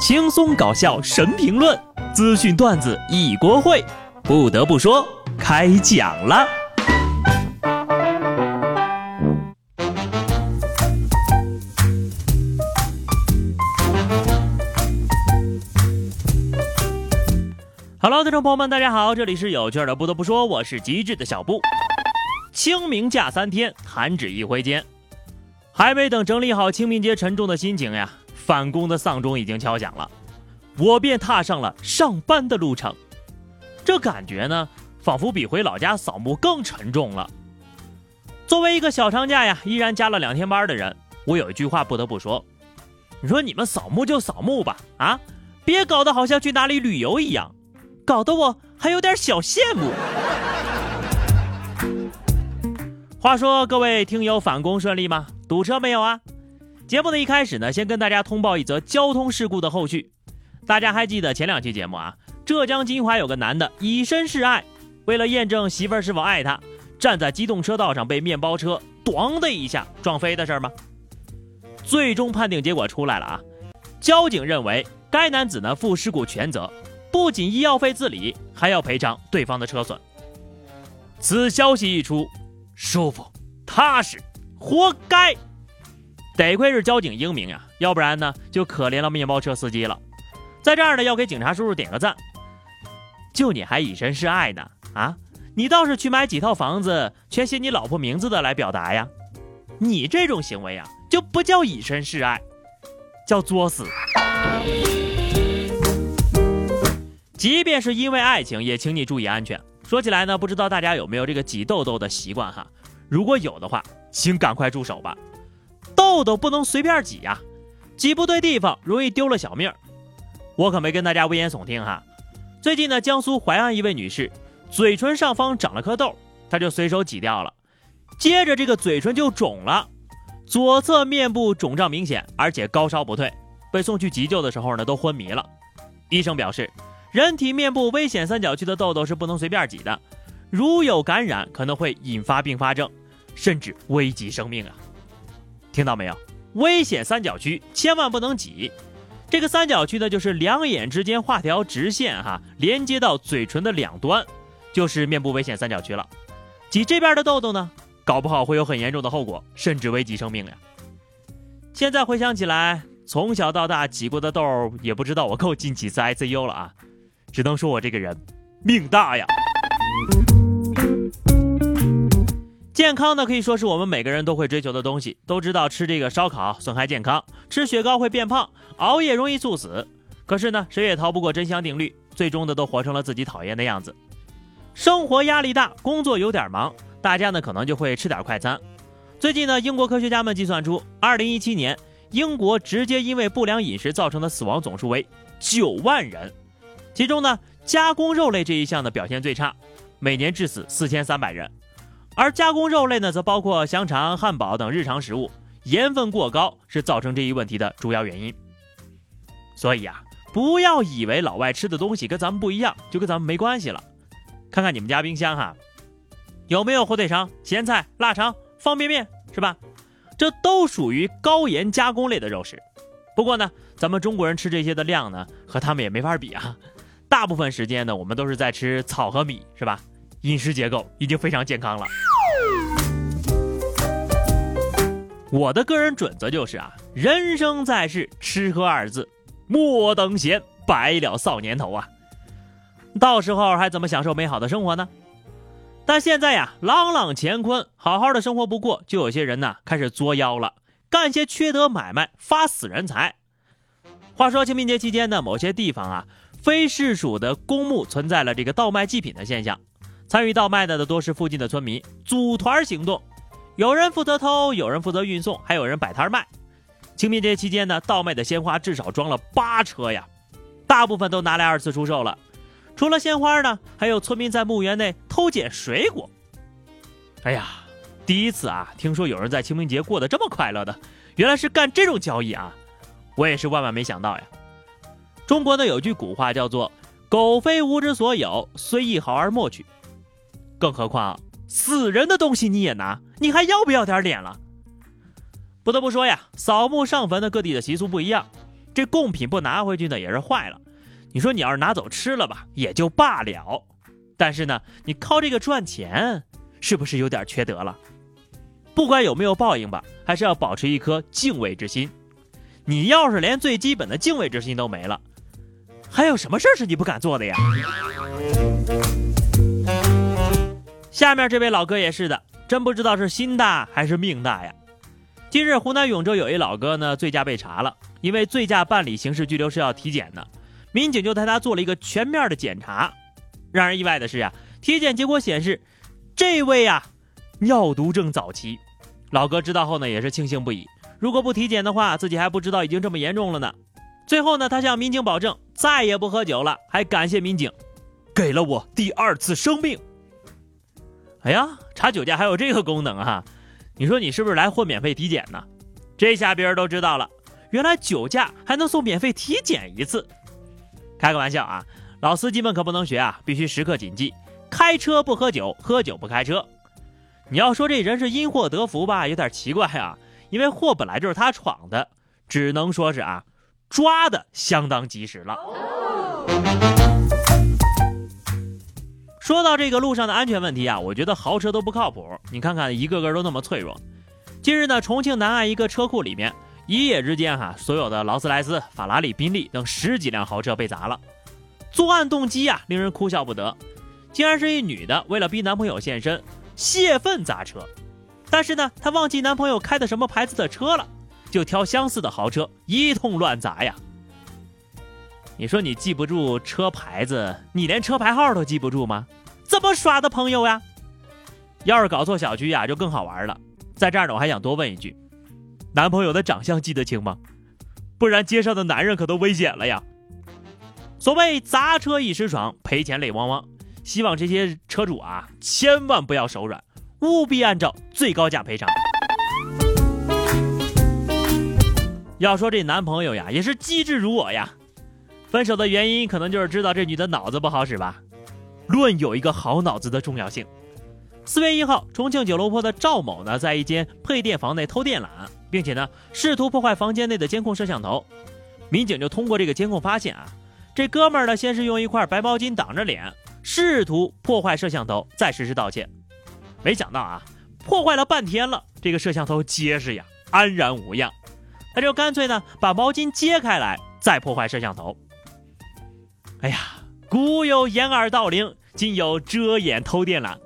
轻松搞笑神评论，资讯段子一锅烩。不得不说，开讲了。Hello，听众朋友们，大家好，这里是有趣的。不得不说，我是机智的小布。清明假三天，弹指一挥间，还没等整理好清明节沉重的心情呀。返工的丧钟已经敲响了，我便踏上了上班的路程。这感觉呢，仿佛比回老家扫墓更沉重了。作为一个小长假呀，依然加了两天班的人，我有一句话不得不说：你说你们扫墓就扫墓吧，啊，别搞得好像去哪里旅游一样，搞得我还有点小羡慕。话说各位听友返工顺利吗？堵车没有啊？节目的一开始呢，先跟大家通报一则交通事故的后续。大家还记得前两期节目啊？浙江金华有个男的以身示爱，为了验证媳妇儿是否爱他，站在机动车道上被面包车“咣”的一下撞飞的事儿吗？最终判定结果出来了啊！交警认为该男子呢负事故全责，不仅医药费自理，还要赔偿对方的车损。此消息一出，舒服、踏实，活该。得亏是交警英明呀，要不然呢就可怜了面包车司机了。在这儿呢，要给警察叔叔点个赞。就你还以身示爱呢啊？你倒是去买几套房子，全写你老婆名字的来表达呀？你这种行为呀，就不叫以身示爱，叫作死。即便是因为爱情，也请你注意安全。说起来呢，不知道大家有没有这个挤痘痘的习惯哈？如果有的话，请赶快住手吧。痘痘不能随便挤呀，挤不对地方容易丢了小命儿我可没跟大家危言耸听哈。最近呢，江苏淮安一位女士嘴唇上方长了颗痘，她就随手挤掉了，接着这个嘴唇就肿了，左侧面部肿胀明显，而且高烧不退，被送去急救的时候呢都昏迷了。医生表示，人体面部危险三角区的痘痘是不能随便挤的，如有感染可能会引发并发症，甚至危及生命啊。听到没有？危险三角区千万不能挤。这个三角区呢，就是两眼之间画条直线，哈，连接到嘴唇的两端，就是面部危险三角区了。挤这边的痘痘呢，搞不好会有很严重的后果，甚至危及生命呀。现在回想起来，从小到大挤过的痘，也不知道我够进几次 ICU 了啊！只能说我这个人命大呀。健康呢，可以说是我们每个人都会追求的东西。都知道吃这个烧烤损害健康，吃雪糕会变胖，熬夜容易猝死。可是呢，谁也逃不过真相定律，最终的都活成了自己讨厌的样子。生活压力大，工作有点忙，大家呢可能就会吃点快餐。最近呢，英国科学家们计算出，二零一七年英国直接因为不良饮食造成的死亡总数为九万人，其中呢，加工肉类这一项的表现最差，每年致死四千三百人。而加工肉类呢，则包括香肠、汉堡等日常食物，盐分过高是造成这一问题的主要原因。所以啊，不要以为老外吃的东西跟咱们不一样，就跟咱们没关系了。看看你们家冰箱哈，有没有火腿肠、咸菜、腊肠、方便面，是吧？这都属于高盐加工类的肉食。不过呢，咱们中国人吃这些的量呢，和他们也没法比啊。大部分时间呢，我们都是在吃草和米，是吧？饮食结构已经非常健康了。我的个人准则就是啊，人生在世，吃喝二字，莫等闲，白了少年头啊！到时候还怎么享受美好的生活呢？但现在呀，朗朗乾坤，好好的生活不过，就有些人呢开始作妖了，干些缺德买卖，发死人财。话说清明节期间呢，某些地方啊，非市属的公墓存在了这个倒卖祭品的现象。参与倒卖的的多是附近的村民，组团行动，有人负责偷，有人负责运送，还有人摆摊卖。清明节期间呢，倒卖的鲜花至少装了八车呀，大部分都拿来二次出售了。除了鲜花呢，还有村民在墓园内偷捡水果。哎呀，第一次啊，听说有人在清明节过得这么快乐的，原来是干这种交易啊！我也是万万没想到呀。中国呢有句古话叫做“狗非吾之所有，虽一毫而莫取”。更何况死人的东西你也拿，你还要不要点脸了？不得不说呀，扫墓上坟的各地的习俗不一样。这贡品不拿回去呢也是坏了。你说你要是拿走吃了吧，也就罢了。但是呢，你靠这个赚钱，是不是有点缺德了？不管有没有报应吧，还是要保持一颗敬畏之心。你要是连最基本的敬畏之心都没了，还有什么事是你不敢做的呀？下面这位老哥也是的，真不知道是心大还是命大呀。近日，湖南永州有一老哥呢，醉驾被查了，因为醉驾办理刑事拘留是要体检的，民警就带他做了一个全面的检查。让人意外的是呀，体检结果显示，这位呀，尿毒症早期。老哥知道后呢，也是庆幸不已。如果不体检的话，自己还不知道已经这么严重了呢。最后呢，他向民警保证再也不喝酒了，还感谢民警，给了我第二次生命。哎呀，查酒驾还有这个功能啊！你说你是不是来混免费体检呢？这下别人都知道了，原来酒驾还能送免费体检一次。开个玩笑啊，老司机们可不能学啊，必须时刻谨记：开车不喝酒，喝酒不开车。你要说这人是因祸得福吧，有点奇怪啊，因为祸本来就是他闯的，只能说是啊，抓的相当及时了。说到这个路上的安全问题啊，我觉得豪车都不靠谱。你看看，一个个都那么脆弱。近日呢，重庆南岸一个车库里面，一夜之间哈，所有的劳斯莱斯、法拉利、宾利等十几辆豪车被砸了。作案动机呀，令人哭笑不得，竟然是一女的为了逼男朋友现身，泄愤砸车。但是呢，她忘记男朋友开的什么牌子的车了，就挑相似的豪车一通乱砸呀。你说你记不住车牌子，你连车牌号都记不住吗？怎么耍的朋友呀？要是搞错小区呀，就更好玩了。在这儿呢，我还想多问一句：男朋友的长相记得清吗？不然街上的男人可都危险了呀。所谓砸车一时爽，赔钱泪汪汪。希望这些车主啊，千万不要手软，务必按照最高价赔偿。要说这男朋友呀，也是机智如我呀。分手的原因可能就是知道这女的脑子不好使吧。论有一个好脑子的重要性。四月一号，重庆九龙坡的赵某呢，在一间配电房内偷电缆，并且呢，试图破坏房间内的监控摄像头。民警就通过这个监控发现啊，这哥们儿呢，先是用一块白毛巾挡着脸，试图破坏摄像头，再实施盗窃。没想到啊，破坏了半天了，这个摄像头结实呀，安然无恙。他就干脆呢，把毛巾揭开来，再破坏摄像头。哎呀，古有掩耳盗铃。今有遮掩偷电缆，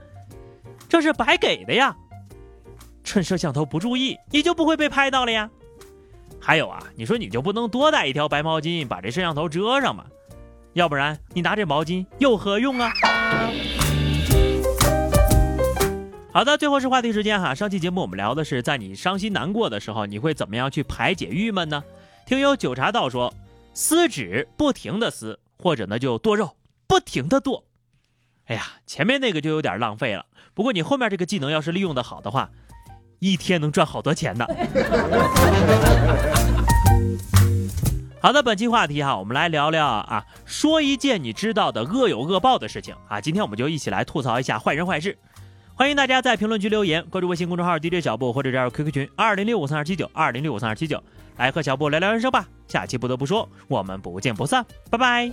这是白给的呀！趁摄像头不注意，你就不会被拍到了呀。还有啊，你说你就不能多带一条白毛巾把这摄像头遮上吗？要不然你拿这毛巾有何用啊？好的，最后是话题时间哈。上期节目我们聊的是，在你伤心难过的时候，你会怎么样去排解郁闷呢？听友九茶道说，撕纸不停的撕，或者呢就剁肉，不停的剁。哎呀，前面那个就有点浪费了。不过你后面这个技能要是利用的好的话，一天能赚好多钱呢。好的，本期话题哈，我们来聊聊啊，说一件你知道的恶有恶报的事情啊。今天我们就一起来吐槽一下坏人坏事。欢迎大家在评论区留言，关注微信公众号 DJ 小布或者加入 QQ 群二零六五三二七九二零六五三二七九，来和小布聊聊人生吧。下期不得不说，我们不见不散，拜拜。